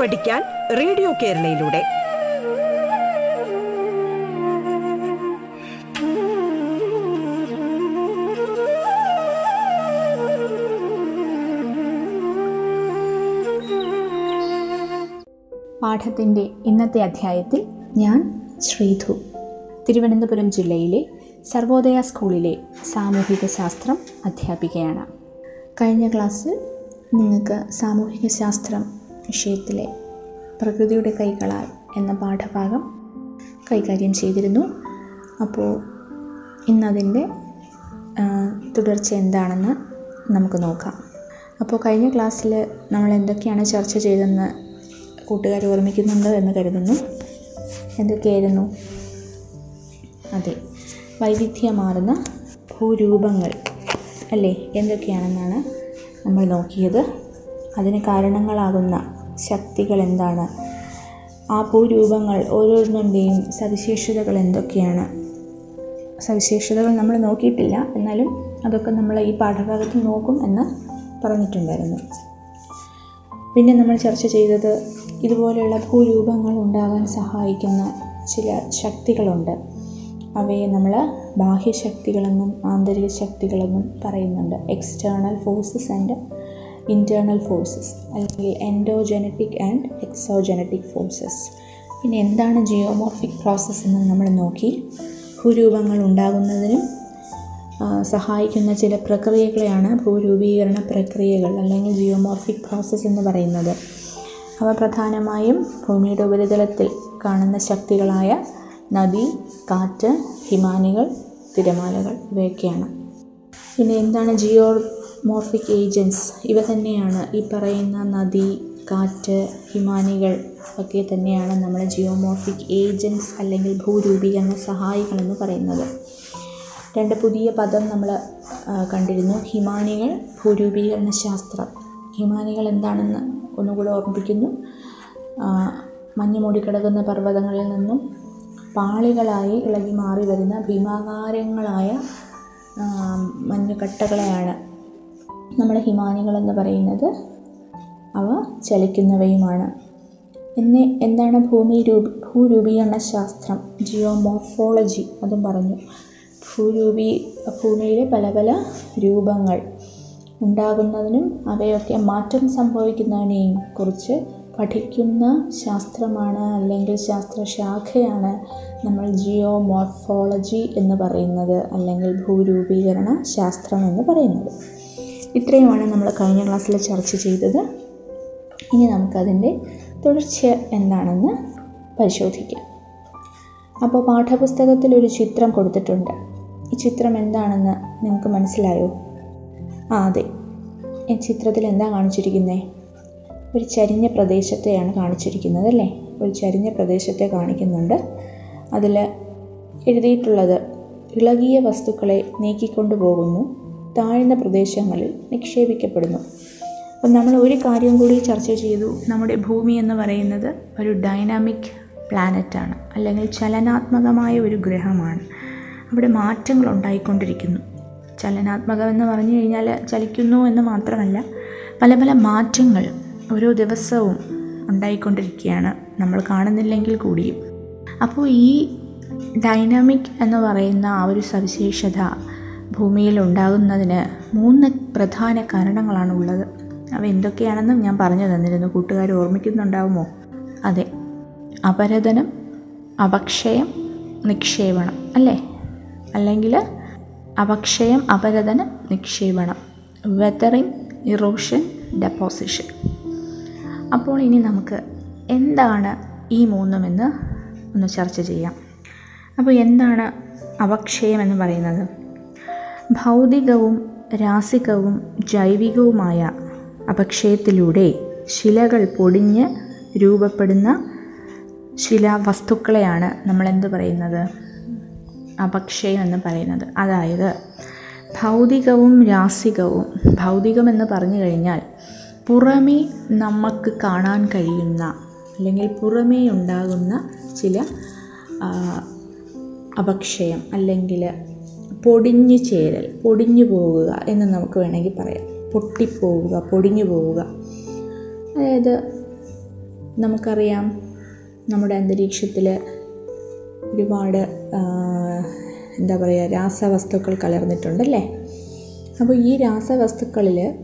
പഠിക്കാൻ റേഡിയോ കേരളയിലൂടെ. പാഠത്തിന്റെ ഇന്നത്തെ അധ്യായത്തിൽ ഞാൻ ശ്രീധു തിരുവനന്തപുരം ജില്ലയിലെ സർവോദയ സ്കൂളിലെ സാമൂഹിക ശാസ്ത്രം അധ്യാപികയാണ്. കഴിഞ്ഞ ക്ലാസ്സിൽ നിങ്ങൾക്ക് സാമൂഹിക ശാസ്ത്രം വിഷയത്തിലെ പ്രകൃതിയുടെ കൈകളാൽ എന്ന പാഠഭാഗം കൈകാര്യം ചെയ്തിരുന്നു. അപ്പോൾ ഇന്നതിന്റെ തുടർച്ച എന്താണെന്ന് നമുക്ക് നോക്കാം. അപ്പോൾ കഴിഞ്ഞ ക്ലാസ്സിൽ നമ്മൾ എന്തൊക്കെയാണ് ചർച്ച ചെയ്തതെന്ന് കൂട്ടുകാർ ഓർമ്മിക്കുന്നുണ്ട് എന്ന് കരുതുന്നു. എന്തൊക്കെയായിരുന്നു? അതെ വൈവിധ്യമാർന്ന ഭൂരൂപങ്ങൾ അല്ലേ? എന്തൊക്കെയാണെന്നാണ് നമ്മൾ നോക്കിയത്. അതിന് കാരണങ്ങളാകുന്ന ശക്തികൾ എന്താണ് ആ ഭൂരൂപങ്ങൾ ഓരോന്നിന്റെയും സവിശേഷതകൾ എന്തൊക്കെയാണ്? സവിശേഷതകൾ നമ്മൾ നോക്കിയിട്ടില്ല. എന്നാലും അതൊക്കെ നമ്മൾ ഈ പാഠഭാഗത്ത് നോക്കും എന്ന് പറഞ്ഞിട്ടുണ്ടായിരുന്നു. പിന്നെ നമ്മൾ ചർച്ച ചെയ്തത് ഇതുപോലെയുള്ള ഭൂരൂപങ്ങൾ ഉണ്ടാകാൻ സഹായിക്കുന്ന ചില ശക്തികളുണ്ട്. അവയെ നമ്മൾ ബാഹ്യശക്തികളെന്നും ആന്തരിക ശക്തികളെന്നും പറയുന്നുണ്ട്. External forces and internal forces അല്ലെങ്കിൽ എൻഡോജനറ്റിക് ആൻഡ് എക്സോജനറ്റിക് ഫോഴ്സസ് പിന്നെ എന്താണ് ജിയോമോർഫിക് പ്രോസസ്സ് എന്ന് നമ്മൾ നോക്കി. ഭൂരൂപങ്ങൾ ഉണ്ടാകുന്നതിനും സഹായിക്കുന്ന ചില പ്രക്രിയകളെയാണ് ഭൂരൂപീകരണ പ്രക്രിയകൾ അല്ലെങ്കിൽ ജിയോമോർഫിക് പ്രോസസ്സ് എന്ന് പറയുന്നത്. അവ പ്രധാനമായും ഭൂമിയുടെ ഉപരിതലത്തിൽ കാണുന്ന ശക്തികളായ നദി കാറ്റ് ഹിമാനികൾ തിരമാലകൾ ഇവയൊക്കെയാണ്. പിന്നെ എന്താണ് ജിയോമോർഫിക് ഏജൻസ്. ഇവ തന്നെയാണ് ഈ പറയുന്ന നദി കാറ്റ് ഹിമാനികൾ ഒക്കെ തന്നെയാണ് നമ്മൾ ജിയോമോർഫിക് ഏജൻസ് അല്ലെങ്കിൽ ഭൂരൂപീകരണ സഹായികളെന്ന് പറയുന്നത്. രണ്ട് പുതിയ പദം നമ്മൾ കണ്ടിരുന്നു. ഹിമാനികൾ ഭൂരൂപീകരണ ശാസ്ത്രം. ഹിമാനികൾ എന്താണെന്ന് ഒന്നുകൂടെ ഓർമ്മിപ്പിക്കുന്നു. മഞ്ഞ് മൂടിക്കിടക്കുന്ന പർവതങ്ങളിൽ നിന്നും പാളികളായി ഇളകി മാറി വരുന്ന ഭീമാകാരങ്ങളായ മഞ്ഞുകട്ടകളെയാണ് നമ്മൾ ഹിമാനികളെന്ന് പറയുന്നത് അവ ചലിക്കുന്നവയുമാണ്. എന്നെ എന്താണ് ഭൂമി രൂപ ഭൂരൂപീകരണ ശാസ്ത്രം ജിയോമോർഫോളജി അതും പറഞ്ഞു. ഭൂരൂപി ഭൂമിയിലെ പല പല രൂപങ്ങൾ ഉണ്ടാകുന്നതിനും അവയൊക്കെ മാറ്റം സംഭവിക്കുന്നതിനെയും കുറിച്ച് പഠിക്കുന്ന ശാസ്ത്രമാണ് അല്ലെങ്കിൽ ശാസ്ത്രശാഖയാണ് നമ്മൾ ജിയോമോർഫോളജി എന്ന് പറയുന്നത് അല്ലെങ്കിൽ ഭൂരൂപീകരണ ശാസ്ത്രം എന്ന് പറയുന്നത്. ഇത്രയുമാണ് നമ്മൾ കഴിഞ്ഞ ക്ലാസ്സിൽ ചർച്ച ചെയ്തത്. ഇനി നമുക്കതിന്റെ തുടർച്ച എന്താണെന്ന് പരിശോധിക്കാം. അപ്പോൾ പാഠപുസ്തകത്തിൽ ഒരു ചിത്രം കൊടുത്തിട്ടുണ്ട്. ഈ ചിത്രം എന്താണെന്ന് നിങ്ങൾക്ക് മനസ്സിലായോ? ആ അതെ. ഈ ചിത്രത്തിൽ എന്താ കാണിച്ചിരിക്കുന്നത് ഒരു ചരിഞ്ഞ പ്രദേശത്തെയാണ് കാണിച്ചിരിക്കുന്നത് അല്ലേ? ഒരു ചരിഞ്ഞ പ്രദേശത്തെ കാണിക്കുന്നുണ്ട്. അതിൽ എഴുതിയിട്ടുള്ളത് ഇളകിയ വസ്തുക്കളെ നീക്കിക്കൊണ്ടു പോകുന്നു താഴ്ന്ന പ്രദേശങ്ങളിൽ നിക്ഷേപിക്കപ്പെടുന്നു. അപ്പം നമ്മൾ ഒരു കാര്യം കൂടി ചർച്ച ചെയ്തു. നമ്മുടെ ഭൂമി എന്ന് പറയുന്നത് ഒരു ഡൈനാമിക് പ്ലാനറ്റാണ് അല്ലെങ്കിൽ ചലനാത്മകമായ ഒരു ഗ്രഹമാണ്. അവിടെ മാറ്റങ്ങൾ ഉണ്ടായിക്കൊണ്ടിരിക്കുന്നു. ചലനാത്മകം എന്ന് പറഞ്ഞു കഴിഞ്ഞാൽ ചലിക്കുന്നു എന്ന് മാത്രമല്ല പല പല മാറ്റങ്ങൾ ഓരോ ദിവസവും ഉണ്ടായിക്കൊണ്ടിരിക്കുകയാണ് നമ്മൾ കാണുന്നില്ലെങ്കിൽ കൂടിയും. അപ്പോൾ ഈ ഡൈനാമിക് എന്ന് പറയുന്ന ആ ഒരു സവിശേഷത ഭൂമിയിൽ ഉണ്ടാകുന്നതിന് മൂന്ന് പ്രധാന കാരണങ്ങളാണ് ഉള്ളത് അവ എന്തൊക്കെയാണെന്നും ഞാൻ പറഞ്ഞു തന്നിരുന്നു. കൂട്ടുകാർ ഓർമ്മിക്കുന്നുണ്ടാവുമോ? അതെ. അപരതനം അപക്ഷയം നിക്ഷേപണം. അല്ലേ? അല്ലെങ്കിൽ അപക്ഷയം അപരതനം നിക്ഷേപണം. വെതറിങ് ഇറോഷൻ ഡെപ്പോസിഷൻ അപ്പോൾ ഇനി നമുക്ക് എന്താണ് ഈ മൂന്നുമെന്ന് ഒന്ന് ചർച്ച ചെയ്യാം. അപ്പോൾ എന്താണ് അപക്ഷയം എന്ന് പറയുന്നത്? ഭൗതികവും രാസികവും ജൈവികവുമായ അപക്ഷയത്തിലൂടെ ശിലകൾ പൊടിഞ്ഞ് രൂപപ്പെടുന്ന ശിലാവസ്തുക്കളെയാണ് നമ്മളെന്ത് പറയുന്നത്? അപക്ഷയം എന്ന് പറയുന്നത്. അതായത് ഭൗതികവും രാസികവും ഭൗതികമെന്ന് പറഞ്ഞു കഴിഞ്ഞാൽ പുറമേ നമുക്ക് കാണാൻ കഴിയുന്ന അല്ലെങ്കിൽ പുറമേ ഉണ്ടാകുന്ന ചില അപക്ഷയം അല്ലെങ്കിൽ പൊടിഞ്ഞു ചേരൽ പൊടിഞ്ഞു പോവുക എന്ന് നമുക്ക് വേണമെങ്കിൽ പറയാം. പൊട്ടിപ്പോവുക പൊടിഞ്ഞു പോവുക. അതായത് നമുക്കറിയാം നമ്മുടെ അന്തരീക്ഷത്തിൽ ഒരുപാട് എന്താ പറയുക രാസവസ്തുക്കൾ കലർന്നിട്ടുണ്ടല്ലേ? അപ്പോൾ ഈ രാസവസ്തുക്കളിൽ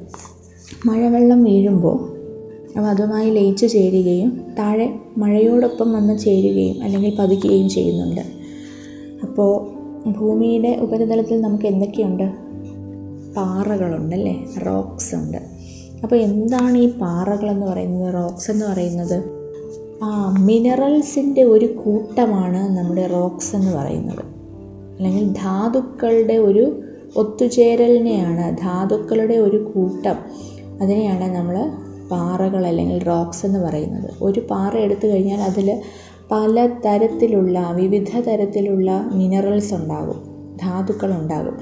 മഴവെള്ളം വീഴുമ്പോൾ അവ അതുമായി ലയിച്ചു ചേരുകയും താഴെ മഴയോടൊപ്പം വന്ന് ചേരുകയും അല്ലെങ്കിൽ പതിക്കുകയും ചെയ്യുന്നുണ്ട്. അപ്പോൾ ഭൂമിയുടെ ഉപരിതലത്തിൽ നമുക്ക് എന്തൊക്കെയുണ്ട്? പാറകളുണ്ടല്ലേ? റോക്സ് ഉണ്ട്. അപ്പോൾ എന്താണ് ഈ പാറകളെന്ന് പറയുന്നത്? റോക്സ് എന്ന് പറയുന്നത് ആ മിനറൽസിന്റെ ഒരു കൂട്ടമാണ് നമ്മുടെ റോക്സ് എന്ന് പറയുന്നത്. അല്ലെങ്കിൽ ധാതുക്കളുടെ ഒരു ഒത്തുചേരലിനെയാണ് ധാതുക്കളുടെ ഒരു കൂട്ടം. അതിനെയാണ് നമ്മൾ പാറകൾ അല്ലെങ്കിൽ റോക്സ് എന്ന് പറയുന്നത്. ഒരു പാറ എടുത്തു കഴിഞ്ഞാൽ അതിൽ പല തരത്തിലുള്ള വിവിധ തരത്തിലുള്ള മിനറൽസ് ഉണ്ടാകും ധാതുക്കൾ ഉണ്ടാകും.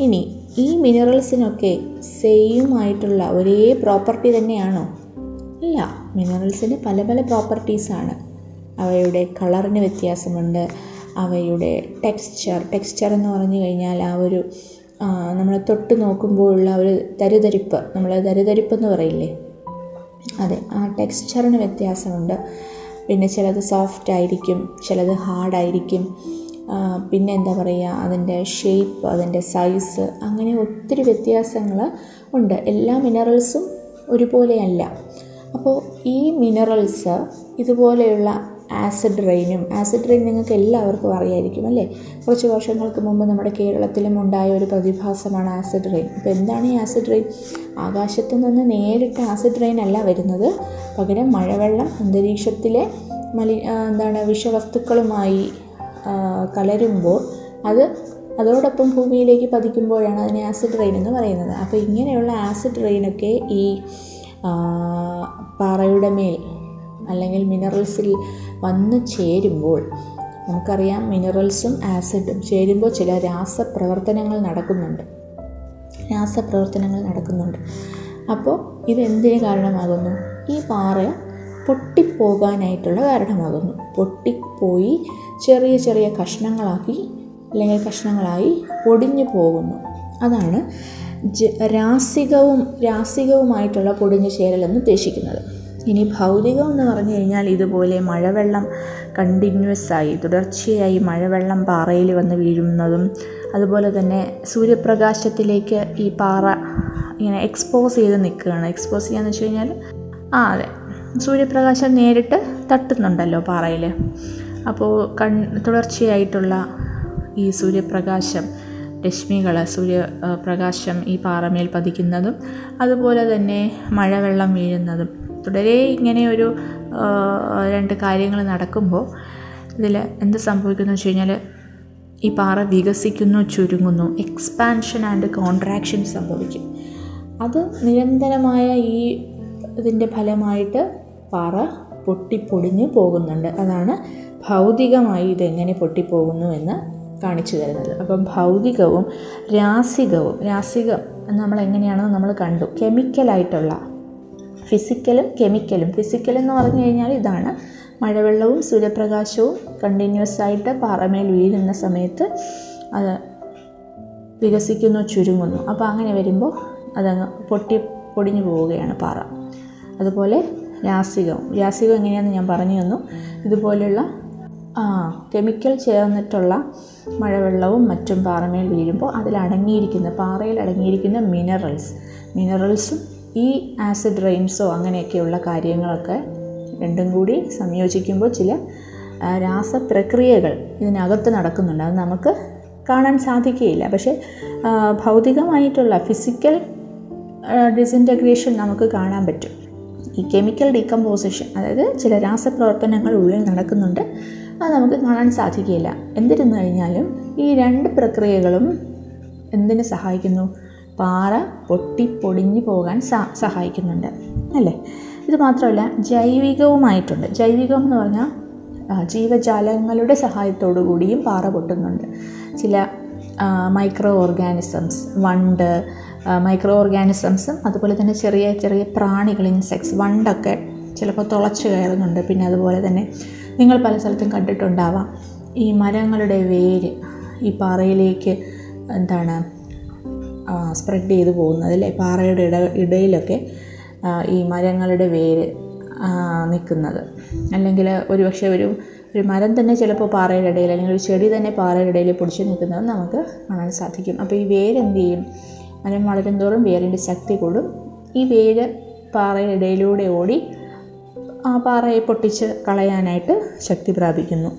ഇനി ഈ മിനറൽസിനൊക്കെ സെയിം ആയിട്ടുള്ള ഒരേ പ്രോപ്പർട്ടി തന്നെയാണോ? ഇല്ല. മിനറൽസിന് പല പല പ്രോപ്പർട്ടീസാണ് അവയുടെ കളറിന് വ്യത്യാസമുണ്ട്. അവയുടെ ടെക്സ്ചർ ടെക്സ്ചർ എന്ന് പറഞ്ഞു കഴിഞ്ഞാൽ ആ ഒരു നമ്മൾ തൊട്ട് നോക്കുമ്പോഴുള്ള ഒരു തരുതരിപ്പ്. നമ്മൾ തരുതരിപ്പ് എന്ന് പറയില്ലേ? അതെ ആ ടെക്സ്ചറിന് വ്യത്യാസമുണ്ട്. പിന്നെ ചിലത് സോഫ്റ്റ് ആയിരിക്കും ചിലത് ഹാർഡായിരിക്കും പിന്നെ എന്താ പറയുക അതിന്റെ ഷേപ്പ് അതിന്റെ സൈസ് അങ്ങനെ ഒത്തിരി വ്യത്യാസങ്ങൾ ഉണ്ട്. എല്ലാ മിനറൽസും ഒരുപോലെയല്ല. അപ്പോൾ ഈ മിനറൽസ് ഇതുപോലെയുള്ള ആസിഡ് റെയിനും ആസിഡ് റെയിൻ നിങ്ങൾക്ക് എല്ലാവർക്കും അറിയായിരിക്കും അല്ലേ? കുറച്ച് വർഷങ്ങൾക്ക് മുമ്പ് നമ്മുടെ കേരളത്തിലും ഉണ്ടായ ഒരു പ്രതിഭാസമാണ് ആസിഡ് റെയിൻ. അപ്പോൾ എന്താണ് ഈ ആസിഡ് റെയിൻ? ആകാശത്തു നിന്ന് നേരിട്ട് ആസിഡ് റെയിൻ അല്ല വരുന്നത്. പകരം മഴവെള്ളം അന്തരീക്ഷത്തിലെ മലി എന്താണ് വിഷവസ്തുക്കളുമായി കലരുമ്പോൾ അത് അതോടൊപ്പം ഭൂമിയിലേക്ക് പതിക്കുമ്പോഴാണ് അതിനെ ആസിഡ് റെയിൻ എന്ന് പറയുന്നത്. അപ്പോൾ ഇങ്ങനെയുള്ള ആസിഡ് റെയിനൊക്കെ ഈ പാറയുടെ മേൽ അല്ലെങ്കിൽ മിനറൽസിൽ വന്നു ചേരുമ്പോൾ നമുക്കറിയാം മിനറൽസും ആസിഡും ചേരുമ്പോൾ ചില രാസപ്രവർത്തനങ്ങൾ നടക്കുന്നുണ്ട്. രാസപ്രവർത്തനങ്ങൾ നടക്കുന്നുണ്ട്. അപ്പോൾ ഇതെന്തിന് കാരണമാകുന്നു? ഈ പാറ പൊട്ടിപ്പോകാനായിട്ടുള്ള കാരണമാകുന്നു. പൊട്ടിപ്പോയി ചെറിയ ചെറിയ കഷ്ണങ്ങളാക്കി അല്ലെങ്കിൽ കഷ്ണങ്ങളായി പൊടിഞ്ഞു പോകുന്നു. അതാണ് രാസികവും രാസികവുമായിട്ടുള്ള പൊടിഞ്ഞു ചേരലെന്ന് ഉദ്ദേശിക്കുന്നത്. ഇനി ഭൗതികം എന്ന് പറഞ്ഞു കഴിഞ്ഞാൽ ഇതുപോലെ മഴവെള്ളം കണ്ടിന്യൂസ് ആയി തുടർച്ചയായി മഴവെള്ളം പാറയിൽ വന്ന് വീഴുന്നതും അതുപോലെ തന്നെ സൂര്യപ്രകാശത്തിലേക്ക് ഈ പാറ ഇങ്ങനെ എക്സ്പോസ് ചെയ്ത് നിൽക്കുകയാണ്. എക്സ്പോസ് ചെയ്യാന്ന് വെച്ച് കഴിഞ്ഞാൽ ആ അതെ സൂര്യപ്രകാശം നേരിട്ട് തട്ടുന്നുണ്ടല്ലോ പാറയിൽ അപ്പോൾ കൺ തുടർച്ചയായിട്ടുള്ള ഈ സൂര്യപ്രകാശം രശ്മികൾ സൂര്യപ്രകാശം ഈ പാറമേൽ പതിക്കുന്നതും അതുപോലെ തന്നെ മഴവെള്ളം വീഴുന്നതും തുടരെ ഇങ്ങനെ ഒരു രണ്ട് കാര്യങ്ങൾ നടക്കുമ്പോൾ ഇതിൽ എന്ത് സംഭവിക്കുന്നു വെച്ച് കഴിഞ്ഞാൽ ഈ പാറ വികസിക്കുന്നു ചുരുങ്ങുന്നു എക്സ്പാൻഷൻ ആൻഡ് കോൺട്രാക്ഷൻ സംഭവിക്കും. അത് നിരന്തരമായ ഈ ഇതിന്റെ ഫലമായിട്ട് പാറ പൊട്ടിപ്പൊടിഞ്ഞ് പോകുന്നുണ്ട്. അതാണ് ഭൗതികമായി ഇതെങ്ങനെ പൊട്ടിപ്പോകുന്നു എന്ന് കാണിച്ചു തരുന്നത്. അപ്പം ഭൗതികവും രാസികവും രാസികം നമ്മൾ എങ്ങനെയാണെന്ന് നമ്മൾ കണ്ടു. കെമിക്കലായിട്ടുള്ള ഫിസിക്കലും കെമിക്കലും. ഫിസിക്കൽ എന്ന് പറഞ്ഞു കഴിഞ്ഞാൽ ഇതാണ്. മഴവെള്ളവും സൂര്യപ്രകാശവും കണ്ടിന്യൂസ് ആയിട്ട് പാറമേൽ വീഴുന്ന സമയത്ത് അത് വികസിക്കുന്നു ചുരുങ്ങുന്നു. അപ്പോൾ അങ്ങനെ വരുമ്പോൾ അതങ്ങ് പൊട്ടി പൊടിഞ്ഞു പോവുകയാണ് പാറ. അതുപോലെ രാസികം. രാസികം എങ്ങനെയാണെന്ന് ഞാൻ പറഞ്ഞു തന്നു. ഇതുപോലെയുള്ള കെമിക്കൽ ചേർന്നിട്ടുള്ള മഴവെള്ളവും മറ്റും പാറമേൽ വീഴുമ്പോൾ അതിൽ അടങ്ങിയിരിക്കുന്ന പാറയിൽ അടങ്ങിയിരിക്കുന്ന മിനറൽസ് മിനറൽസും ഈ ആസിഡ് റെയിൻസോ അങ്ങനെയൊക്കെയുള്ള കാര്യങ്ങളൊക്കെ രണ്ടും കൂടി സംയോജിക്കുമ്പോൾ ചില രാസപ്രക്രിയകൾ ഇതിനകത്ത് നടക്കുന്നുണ്ട്. അത് നമുക്ക് കാണാൻ സാധിക്കുകയില്ല. പക്ഷേ ഭൗതികമായിട്ടുള്ള ഫിസിക്കൽ ഡിസിന്റഗ്രേഷൻ നമുക്ക് കാണാൻ പറ്റും. ഈ കെമിക്കൽ ഡീകമ്പോസിഷൻ അതായത് ചില രാസപ്രവർത്തനങ്ങൾ ഉള്ളിൽ നടക്കുന്നുണ്ട്. അത് നമുക്ക് കാണാൻ സാധിക്കില്ല എന്തിരുന്നു കഴിഞ്ഞാലും ഈ രണ്ട് പ്രക്രിയകളും എന്തിനു സഹായിക്കുന്നു? പാറ പൊട്ടി പൊടിഞ്ഞു പോകാൻ സഹായിക്കുന്നുണ്ട്. അല്ലേ? ഇത് മാത്രമല്ല ജൈവികവുമായിട്ടുണ്ട്. ജൈവികം എന്ന് പറഞ്ഞാൽ ജീവജാലങ്ങളുടെ സഹായത്തോടു കൂടിയും പാറ പൊട്ടുന്നുണ്ട്. ചില മൈക്രോ ഓർഗാനിസംസ് വണ്ട് മൈക്രോ ഓർഗാനിസംസും അതുപോലെ തന്നെ ചെറിയ ചെറിയ പ്രാണികൾ ഇൻസെക്ട്സ് വണ്ടൊക്കെ ചിലപ്പോൾ തുളച്ച് കയറുന്നുണ്ട്. പിന്നെ അതുപോലെ തന്നെ നിങ്ങൾ പല സ്ഥലത്തും കണ്ടിട്ടുണ്ടാവാം ഈ മരങ്ങളുടെ വേര് ഈ പാറയിലേക്ക് എന്താണ് സ്പ്രെഡ് ചെയ്ത് അല്ലേ? പാറയുടെ ഇട ഇടയിലൊക്കെ ഈ മരങ്ങളുടെ വേര് നിൽക്കുന്നത്. അല്ലെങ്കിൽ ഒരുപക്ഷെ ഒരു ഒരു മരം തന്നെ ചിലപ്പോൾ പാറയുടെ ഇടയിൽ അല്ലെങ്കിൽ ഒരു ചെടി തന്നെ പാറയുടെ ഇടയിൽ പൊടിച്ച് നിൽക്കുന്നത് നമുക്ക് കാണാൻ സാധിക്കും. അപ്പോൾ ഈ വേരെന്ത് ചെയ്യും? മരം വളരും തോറും വേരിന്റെ ശക്തി കൂടും. ഈ വേര് പാറയുടെ ഇടയിലൂടെ ഓടി ആ പാറയെ പൊട്ടിച്ച് കളയാനായിട്ട് ശക്തി പ്രാപിക്കുന്നു.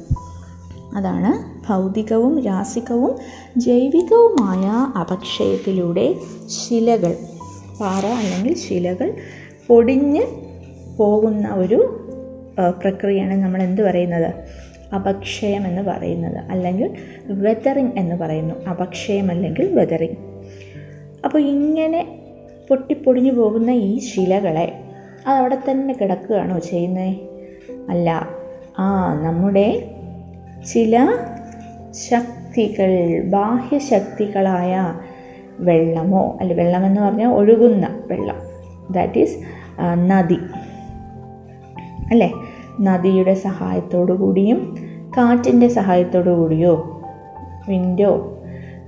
അതാണ് ഭൗതികവും രാസികവും ജൈവികവുമായ അപക്ഷയത്തിലൂടെ ശിലകൾ പാറ അല്ലെങ്കിൽ ശിലകൾ പൊടിഞ്ഞ് പോകുന്ന ഒരു പ്രക്രിയയാണ് നമ്മൾ എന്ത് പറയുന്നത്? അപക്ഷയം എന്ന് പറയുന്നത്. അല്ലെങ്കിൽ വെതറിങ് എന്ന് പറയുന്നു. അപക്ഷയം അല്ലെങ്കിൽ വെതറിങ് അപ്പോൾ ഇങ്ങനെ പൊട്ടിപ്പൊടിഞ്ഞു പോകുന്ന ഈ ശിലകളെ അതവിടെ തന്നെ കിടക്കുകയാണോ ചെയ്യുന്നത്? അല്ല. ആ നമ്മുടെ ചില ശക്തികൾ ബാഹ്യശക്തികളായ വെള്ളമോ അല്ലെ വെള്ളമെന്ന് പറഞ്ഞാൽ ഒഴുകുന്ന വെള്ളം. ദാറ്റ് ഈസ് നദി. അല്ലേ? നദിയുടെ സഹായത്തോടു കൂടിയും കാറ്റിന്റെ സഹായത്തോടു കൂടിയോ വിൻഡോ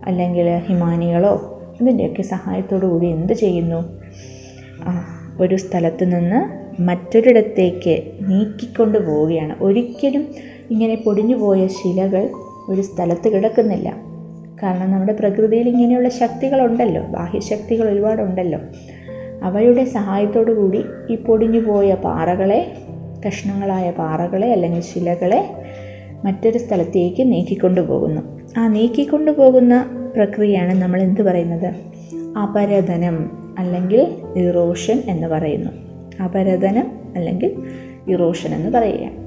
അല്ലെങ്കിൽ ഹിമാനികളോ ഇതിന്റെയൊക്കെ സഹായത്തോടു കൂടി എന്ത് ചെയ്യുന്നു? ഒരു സ്ഥലത്ത് നിന്ന് മറ്റൊരിടത്തേക്ക് നീക്കിക്കൊണ്ട് പോവുകയാണ്. ഒരിക്കലും ഇങ്ങനെ പൊടിഞ്ഞു പോയ ശിലകൾ ഒരു സ്ഥലത്ത് കിടക്കുന്നില്ല. കാരണം നമ്മുടെ പ്രകൃതിയിൽ ഇങ്ങനെയുള്ള ശക്തികളുണ്ടല്ലോ. ബാഹ്യശക്തികൾ ഒരുപാടുണ്ടല്ലോ. അവയുടെ സഹായത്തോടു കൂടി ഈ പൊടിഞ്ഞു പോയ പാറകളെ കഷ്ണങ്ങളായ പാറകളെ അല്ലെങ്കിൽ ശിലകളെ മറ്റൊരു സ്ഥലത്തേക്ക് നീക്കിക്കൊണ്ടു പോകുന്നു ആ നീക്കിക്കൊണ്ടു പോകുന്ന പ്രക്രിയയാണ് നമ്മൾ എന്ത് പറയുന്നത്? അപരതനം അല്ലെങ്കിൽ ഇറോഷൻ എന്ന് പറയുന്നു. അപരതനം അല്ലെങ്കിൽ ഇറോഷൻ എന്ന് പറയുക.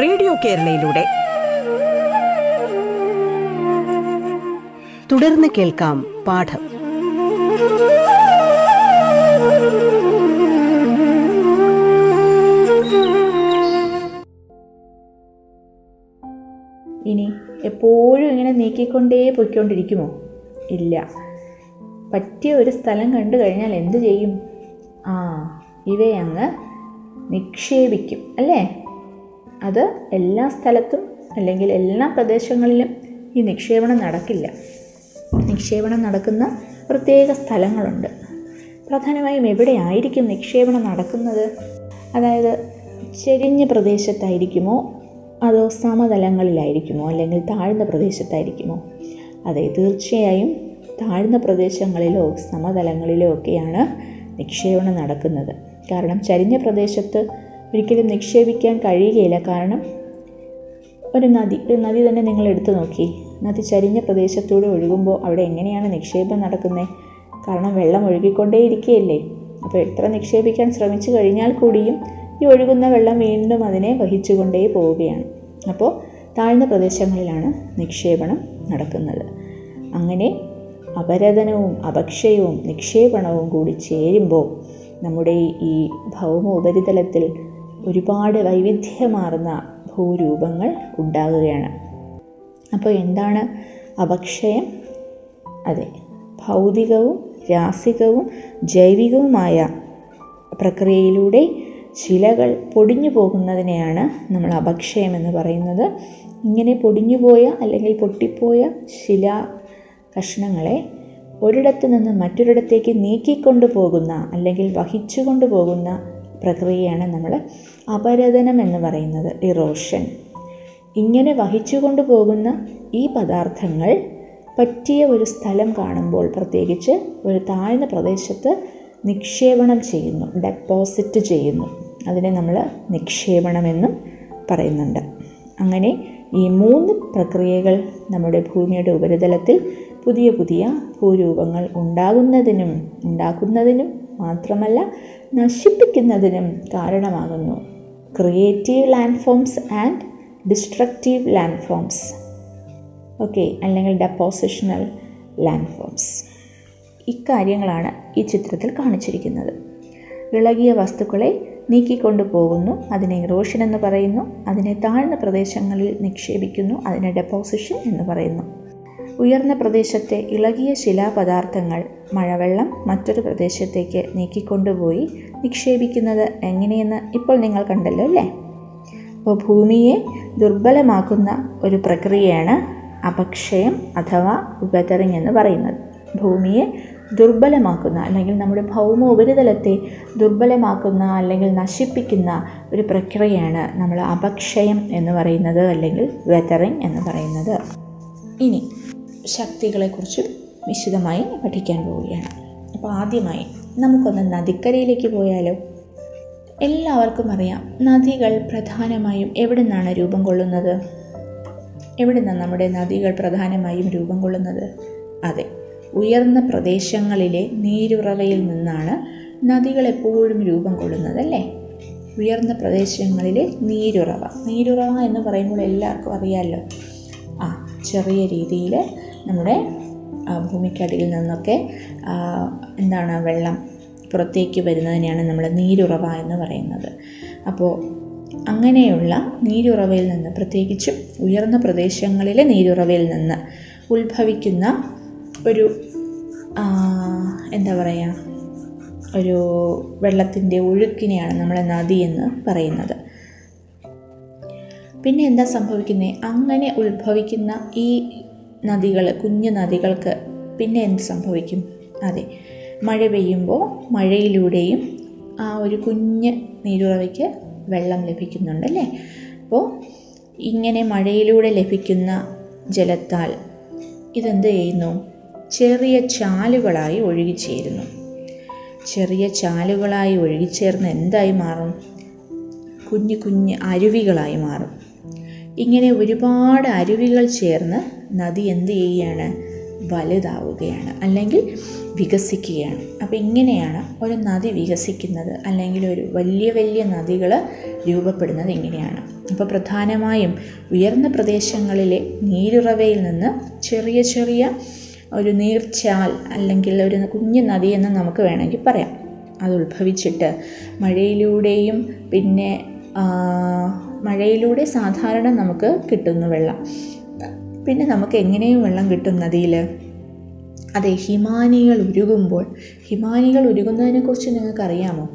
റേഡിയോ കേരളയിലൂടെ. തുടർന്ന് കേൾക്കാം പാഠം. ഇനി എപ്പോഴും ഇങ്ങനെ നീക്കിക്കൊണ്ടേ പൊയ്ക്കൊണ്ടിരിക്കുമോ? ഇല്ല. പറ്റിയ ഒരു സ്ഥലം കണ്ടു കഴിഞ്ഞാൽ എന്തു ചെയ്യും? ആ ഇവയങ്ങ് നിക്ഷേപിക്കും അല്ലേ? അത് എല്ലാ സ്ഥലത്തും അല്ലെങ്കിൽ എല്ലാ പ്രദേശങ്ങളിലും ഈ നിക്ഷേപണം നടക്കില്ല. നിക്ഷേപണം നടക്കുന്ന പ്രത്യേക സ്ഥലങ്ങളുണ്ട്. പ്രധാനമായും എവിടെയായിരിക്കും നിക്ഷേപണം നടക്കുന്നത്? അതായത് ചെരിഞ്ഞ പ്രദേശത്തായിരിക്കുമോ? അതോ സമതലങ്ങളിലായിരിക്കുമോ? അല്ലെങ്കിൽ താഴ്ന്ന പ്രദേശത്തായിരിക്കുമോ? അതെ തീർച്ചയായും താഴ്ന്ന പ്രദേശങ്ങളിലോ സമതലങ്ങളിലോ ഒക്കെയാണ് നിക്ഷേപണം നടക്കുന്നത്. കാരണം ചരിഞ്ഞ പ്രദേശത്ത് ഒരിക്കലും നിക്ഷേപിക്കാൻ കഴിയുകയില്ല. കാരണം ഒരു നദി ഒരു നദി തന്നെ നിങ്ങൾ എടുത്തു നോക്കി. നദി ചരിഞ്ഞ പ്രദേശത്തൂടെ ഒഴുകുമ്പോൾ അവിടെ എങ്ങനെയാണ് നിക്ഷേപം നടക്കുന്നത് കാരണം വെള്ളം ഒഴുകിക്കൊണ്ടേയിരിക്കുകയല്ലേ? അപ്പോൾ എത്ര നിക്ഷേപിക്കാൻ ശ്രമിച്ചു കഴിഞ്ഞാൽ കൂടിയും ഈ ഒഴുകുന്ന വെള്ളം വീണ്ടും അതിനെ വഹിച്ചുകൊണ്ടേ പോവുകയാണ്. അപ്പോൾ താഴ്ന്ന പ്രദേശങ്ങളിലാണ് നിക്ഷേപണം നടക്കുന്നത്. അങ്ങനെ അപരതനവും അപക്ഷയവും നിക്ഷേപണവും കൂടി ചേരുമ്പോൾ നമ്മുടെ ഈ ഭൗമ ഉപരിതലത്തിൽ ഒരുപാട് വൈവിധ്യമാർന്ന ഭൂരൂപങ്ങൾ ഉണ്ടാകുകയാണ്. അപ്പോൾ എന്താണ് അപക്ഷയം? അതെ ഭൗതികവും രാസികവും ജൈവികവുമായ പ്രക്രിയയിലൂടെ ശിലകൾ പൊടിഞ്ഞു പോകുന്നതിനെയാണ് നമ്മൾ അപക്ഷയം എന്ന് പറയുന്നത്. ഇങ്ങനെ പൊടിഞ്ഞുപോയ അല്ലെങ്കിൽ പൊട്ടിപ്പോയ ശില കഷ്ണങ്ങളെ ഒരിടത്തു നിന്ന് മറ്റൊരിടത്തേക്ക് നീക്കിക്കൊണ്ടു പോകുന്ന അല്ലെങ്കിൽ വഹിച്ചു പോകുന്ന പ്രക്രിയയാണ് നമ്മൾ അപരദനം എന്ന് പറയുന്നത് ഇറോഷൻ ഇങ്ങനെ വഹിച്ചു പോകുന്ന ഈ പദാർത്ഥങ്ങൾ പറ്റിയ ഒരു സ്ഥലം കാണുമ്പോൾ പ്രത്യേകിച്ച് ഒരു താഴ്ന്ന പ്രദേശത്ത് നിക്ഷേപണം ചെയ്യുന്നു ഡെപ്പോസിറ്റ് ചെയ്യുന്നു. അതിനെ നമ്മൾ നിക്ഷേപണമെന്നും പറയുന്നുണ്ട്. അങ്ങനെ ഈ മൂന്ന് പ്രക്രിയകൾ നമ്മുടെ ഭൂമിയുടെ ഉപരിതലത്തിൽ പുതിയ പുതിയ ഭൂരൂപങ്ങൾ ഉണ്ടാകുന്നതിനും ഉണ്ടാക്കുന്നതിനും മാത്രമല്ല നശിപ്പിക്കുന്നതിനും കാരണമാകുന്നു. Creative land forms and destructive land forms okay അല്ലെങ്കിൽ ഡെപ്പോസിഷണൽ ലാൻഡ് ഫോംസ് ഇക്കാര്യങ്ങളാണ് ഈ ചിത്രത്തിൽ കാണിച്ചിരിക്കുന്നത്. ഇളകിയ വസ്തുക്കളെ നീക്കിക്കൊണ്ടു പോകുന്നു അതിനെ ഇറോഷൻ എന്ന് പറയുന്നു അതിനെ താഴ്ന്ന പ്രദേശങ്ങളിൽ നിക്ഷേപിക്കുന്നു അതിനെ ഡെപ്പോസിഷൻ എന്ന് പറയുന്നു. ഉയർന്ന പ്രദേശത്തെ ഇളകിയ ശിലാപദാർത്ഥങ്ങൾ മഴവെള്ളം മറ്റൊരു പ്രദേശത്തേക്ക് നീക്കിക്കൊണ്ടുപോയി നിക്ഷേപിക്കുന്നത് എങ്ങനെയെന്ന് ഇപ്പോൾ നിങ്ങൾ കണ്ടല്ലോ അല്ലേ? അപ്പോൾ ഭൂമിയെ ദുർബലമാക്കുന്ന ഒരു പ്രക്രിയയാണ് അപക്ഷയം അഥവാ വെതറിങ് എന്ന് പറയുന്നത്. ഭൂമിയെ ദുർബലമാക്കുന്ന അല്ലെങ്കിൽ നമ്മുടെ ഭൗമ ഉപരിതലത്തെ ദുർബലമാക്കുന്ന അല്ലെങ്കിൽ നശിപ്പിക്കുന്ന ഒരു പ്രക്രിയയാണ് നമ്മൾ അപക്ഷയം എന്ന് പറയുന്നത് അല്ലെങ്കിൽ വെതറിങ് എന്ന് പറയുന്നത്. ഇനി ശക്തികളെക്കുറിച്ചും വിശദമായി പഠിക്കാൻ പോവുകയാണ്. അപ്പോൾ ആദ്യമായി നമുക്കൊന്ന് നദിക്കരയിലേക്ക് പോയാലോ? എല്ലാവർക്കും അറിയാം നദികൾ പ്രധാനമായും എവിടെ നിന്നാണ് രൂപം കൊള്ളുന്നത്? എവിടെ നിന്നാണ് നമ്മുടെ നദികൾ പ്രധാനമായും രൂപം കൊള്ളുന്നത്? അതെ ഉയർന്ന പ്രദേശങ്ങളിലെ നീരുറവയിൽ നിന്നാണ് നദികൾ എപ്പോഴും രൂപം കൊള്ളുന്നത് അല്ലേ? ഉയർന്ന പ്രദേശങ്ങളിലെ നീരുറവ. നീരുറവ എന്ന് പറയുമ്പോൾ എല്ലാവർക്കും അറിയാമല്ലോ ആ ചെറിയ രീതിയിൽ നമ്മുടെ ഭൂമിക്കടിയിൽ നിന്നൊക്കെ എന്താണ് വെള്ളം പുറത്തേക്ക് വരുന്നതിനെയാണ് നമ്മൾ നീരുറവ എന്ന് പറയുന്നത്. അപ്പോൾ അങ്ങനെയുള്ള നീരുറവയിൽ നിന്ന് പ്രത്യേകിച്ചും ഉയർന്ന പ്രദേശങ്ങളിലെ നീരുറവയിൽ നിന്ന് ഉത്ഭവിക്കുന്ന ഒരു എന്താ പറയുക ഒരു വെള്ളത്തിന്റെ ഒഴുക്കിനെയാണ് നമ്മൾ നദി എന്ന് പറയുന്നത്. പിന്നെ എന്താ സംഭവിക്കുന്നത് അങ്ങനെ ഉത്ഭവിക്കുന്ന ഈ നദികൾ കുഞ്ഞു നദികൾക്ക് പിന്നെ എന്ത് സംഭവിക്കും? അതെ മഴ പെയ്യുമ്പോൾ മഴയിലൂടെയും ആ ഒരു കുഞ്ഞ് നീരുറവയ്ക്ക് വെള്ളം ലഭിക്കുന്നുണ്ട് അല്ലേ? അപ്പോൾ ഇങ്ങനെ മഴയിലൂടെ ലഭിക്കുന്ന ജലത്താൽ ഇതെന്ത് ചെയ്യുന്നു? ചെറിയ ചാലുകളായി ഒഴുകി ചേരുന്നു ചെറിയ ചാലുകളായി ഒഴുകി ഒഴുകിച്ചേർന്ന് എന്തായി മാറും? കുഞ്ഞു കുഞ്ഞ് അരുവികളായി മാറും. ഇങ്ങനെ ഒരുപാട് അരുവികൾ ചേർന്ന് നദി എന്ത് ചെയ്യുകയാണ് വലുതാവുകയാണ്. അല്ലെങ്കിൽ വികസിക്കുകയാണ്. അപ്പോൾ ഇങ്ങനെയാണ് ഒരു നദി വികസിക്കുന്നത്. അല്ലെങ്കിൽ ഒരു വലിയ വലിയ നദികൾ രൂപപ്പെടുന്നത് ഇങ്ങനെയാണ്. അപ്പോൾ പ്രധാനമായും ഉയർന്ന പ്രദേശങ്ങളിലെ നീരുറവയിൽ നിന്ന് ചെറിയ ചെറിയ ഒരു നീർച്ചാൽ അല്ലെങ്കിൽ ഒരു കുഞ്ഞു നദി എന്ന് നമുക്ക് വേണമെങ്കിൽ പറയാം. അത് ഉത്ഭവിച്ചിട്ട് മഴയിലൂടെയും പിന്നെ മഴയിലൂടെ സാധാരണ നമുക്ക് കിട്ടുന്നു വെള്ളം. പിന്നെ നമുക്ക് എങ്ങനെയും വെള്ളം കിട്ടും നദിയിൽ അതെ ഹിമാനികൾ ഉരുകുമ്പോൾ ഹിമാനികൾ ഉരുകുന്നതിനെക്കുറിച്ച് നിങ്ങൾക്കറിയാമോ?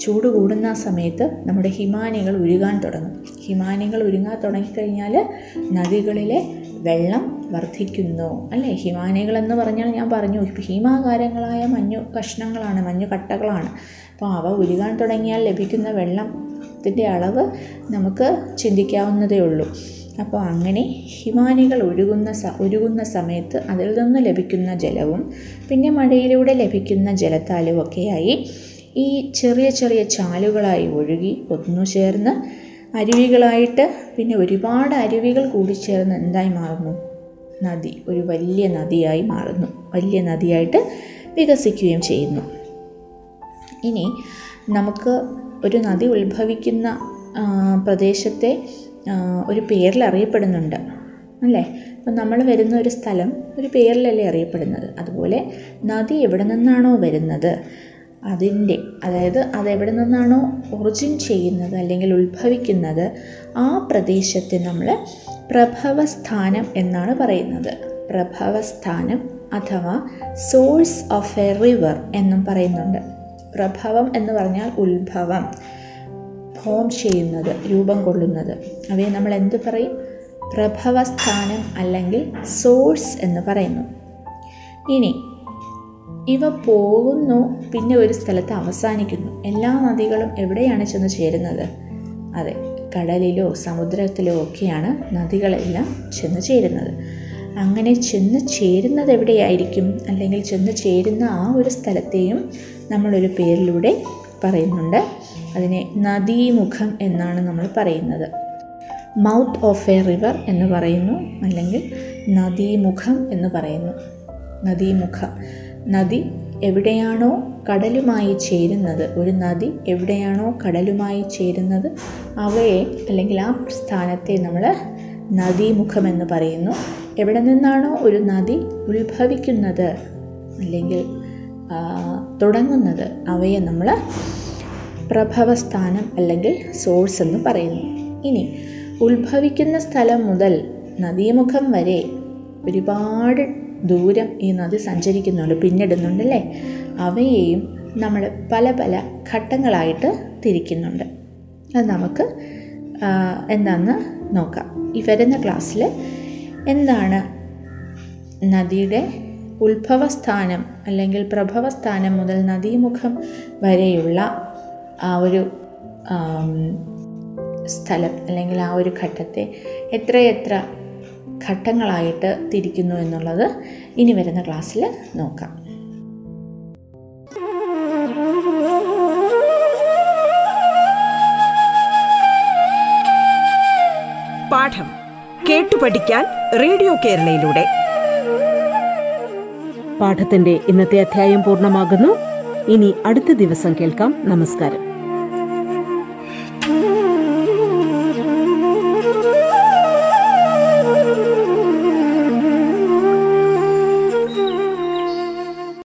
ചൂട് കൂടുന്ന സമയത്ത് നമ്മുടെ ഹിമാനികൾ ഉരുകാൻ തുടങ്ങും. ഹിമാനികൾ ഉരുങ്ങാൻ തുടങ്ങിക്കഴിഞ്ഞാൽ നദികളിലെ വെള്ളം വർദ്ധിക്കുന്നു. അല്ലേ? ഹിമാനികൾ എന്ന് പറഞ്ഞാൽ ഞാൻ പറഞ്ഞു. ഭീമാകാരങ്ങളായ മഞ്ഞു കഷ്ണങ്ങളാണ് മഞ്ഞു കട്ടകളാണ്. അപ്പോൾ അവ ഉരുകാൻ തുടങ്ങിയാൽ ലഭിക്കുന്ന വെള്ളത്തിന്റെ അളവ് നമുക്ക് ചിന്തിക്കാവുന്നതേ ഉള്ളൂ. അപ്പോൾ അങ്ങനെ ഹിമാനികൾ ഒഴുകുന്ന സ ഒഴുകുന്ന സമയത്ത് അതിൽ നിന്ന് ലഭിക്കുന്ന ജലവും പിന്നെ മഴയിലൂടെ ലഭിക്കുന്ന ജലത്താലും ഒക്കെയായി ഈ ചെറിയ ചെറിയ ചാലുകളായി ഒഴുകി ഒന്നു ചേർന്ന് അരുവികളായിട്ട് പിന്നെ ഒരുപാട് അരുവികൾ കൂടിച്ചേർന്ന് എന്തായി മാറുന്നു? നദി ഒരു വലിയ നദിയായി മാറുന്നു. വലിയ നദിയായിട്ട് വികസിക്കുകയും ചെയ്യുന്നു. ഇനി നമുക്ക് ഒരു നദി ഉത്ഭവിക്കുന്ന പ്രദേശത്തെ ഒരു പേരിൽ അറിയപ്പെടുന്നുണ്ട് അല്ലേ? അപ്പം നമ്മൾ വരുന്ന ഒരു സ്ഥലം ഒരു പേരിലല്ലേ അറിയപ്പെടുന്നത്. അതുപോലെ നദി എവിടെ നിന്നാണോ വരുന്നത് അതിന്റെ അതായത് അതെവിടെ നിന്നാണോ ഒറിജിൻ ചെയ്യുന്നത് അല്ലെങ്കിൽ ഉത്ഭവിക്കുന്നത് ആ പ്രദേശത്തെ നമ്മൾ പ്രഭവസ്ഥാനം എന്നാണ് പറയുന്നത്. പ്രഭവസ്ഥാനം അഥവാ സോഴ്സ് ഓഫ് എ റിവർ എന്നും പറയുന്നുണ്ട്. പ്രഭവം എന്ന് പറഞ്ഞാൽ ഉത്ഭവം. ഫോം ചെയ്യുന്നത് രൂപം കൊള്ളുന്നത്. അവയെ നമ്മൾ എന്തു പറയും? പ്രഭവസ്ഥാനം അല്ലെങ്കിൽ സോഴ്സ് എന്ന് പറയുന്നു. ഇനി ഇവ പോകുന്നു പിന്നെ ഒരു സ്ഥലത്ത് അവസാനിക്കുന്നു. എല്ലാ നദികളും എവിടെയാണ് ചെന്ന് ചേരുന്നത്? അതെ കടലിലോ സമുദ്രത്തിലോ ഒക്കെയാണ് നദികളെല്ലാം ചെന്ന് ചേരുന്നത്. അങ്ങനെ ചെന്ന് ചേരുന്നത് എവിടെയായിരിക്കും? അല്ലെങ്കിൽ ചെന്ന് ചേരുന്ന ആ ഒരു സ്ഥലത്തെയും നമ്മളൊരു പേരിലൂടെ പറയുന്നുണ്ട്. അതിനെ നദീമുഖം എന്നാണ് നമ്മൾ പറയുന്നത്. മൗത്ത് ഓഫ് എ റിവർ എന്ന് പറയുന്നു അല്ലെങ്കിൽ നദീമുഖം എന്ന് പറയുന്നു. നദീമുഖം. നദി എവിടെയാണോ കടലുമായി ചേരുന്നത് ഒരു നദി എവിടെയാണോ കടലുമായി ചേരുന്നത് അവയെ അല്ലെങ്കിൽ ആ സ്ഥാനത്തെ നമ്മൾ നദീമുഖം എന്ന് പറയുന്നു. എവിടെ നിന്നാണോ ഒരു നദി ഉത്ഭവിക്കുന്നത് അല്ലെങ്കിൽ തുടങ്ങുന്നത് അവയെ നമ്മൾ പ്രഭവസ്ഥാനം അല്ലെങ്കിൽ സോഴ്സ് എന്ന് പറയുന്നു. ഇനി ഉത്ഭവിക്കുന്ന സ്ഥലം മുതൽ നദീമുഖം വരെ ഒരുപാട് ദൂരം ഈ നദി സഞ്ചരിക്കുന്നുണ്ട് പിന്നിടുന്നുണ്ട് അല്ലേ അവയെയും നമ്മൾ പല പല ഘട്ടങ്ങളായിട്ട് തിരിക്കുന്നുണ്ട്. അത് നമുക്ക് എന്താണെന്ന് നോക്കാം. ഈ വരുന്ന ക്ലാസ്സിൽ എന്താണ് നദിയുടെ ഉത്ഭവസ്ഥാനം അല്ലെങ്കിൽ പ്രഭവസ്ഥാനം മുതൽ നദീമുഖം വരെയുള്ള ആ ഒരു സ്ഥലം അല്ലെങ്കിൽ ആ ഒരു ഘട്ടത്തെ എത്രയെത്ര ഘട്ടങ്ങളായിട്ട് തിരിക്കുന്നു എന്നുള്ളത് ഇനി വരുന്ന ക്ലാസ്സിൽ നോക്കാം. പാഠം കേട്ടു പഠിക്കാൻ റേഡിയോ കേരളയിലൂടെ. പാഠത്തിന്റെ ഇന്നത്തെ അധ്യായം പൂർണമാകുന്നു. ഇനി അടുത്ത ദിവസം കേൾക്കാം. നമസ്കാരം.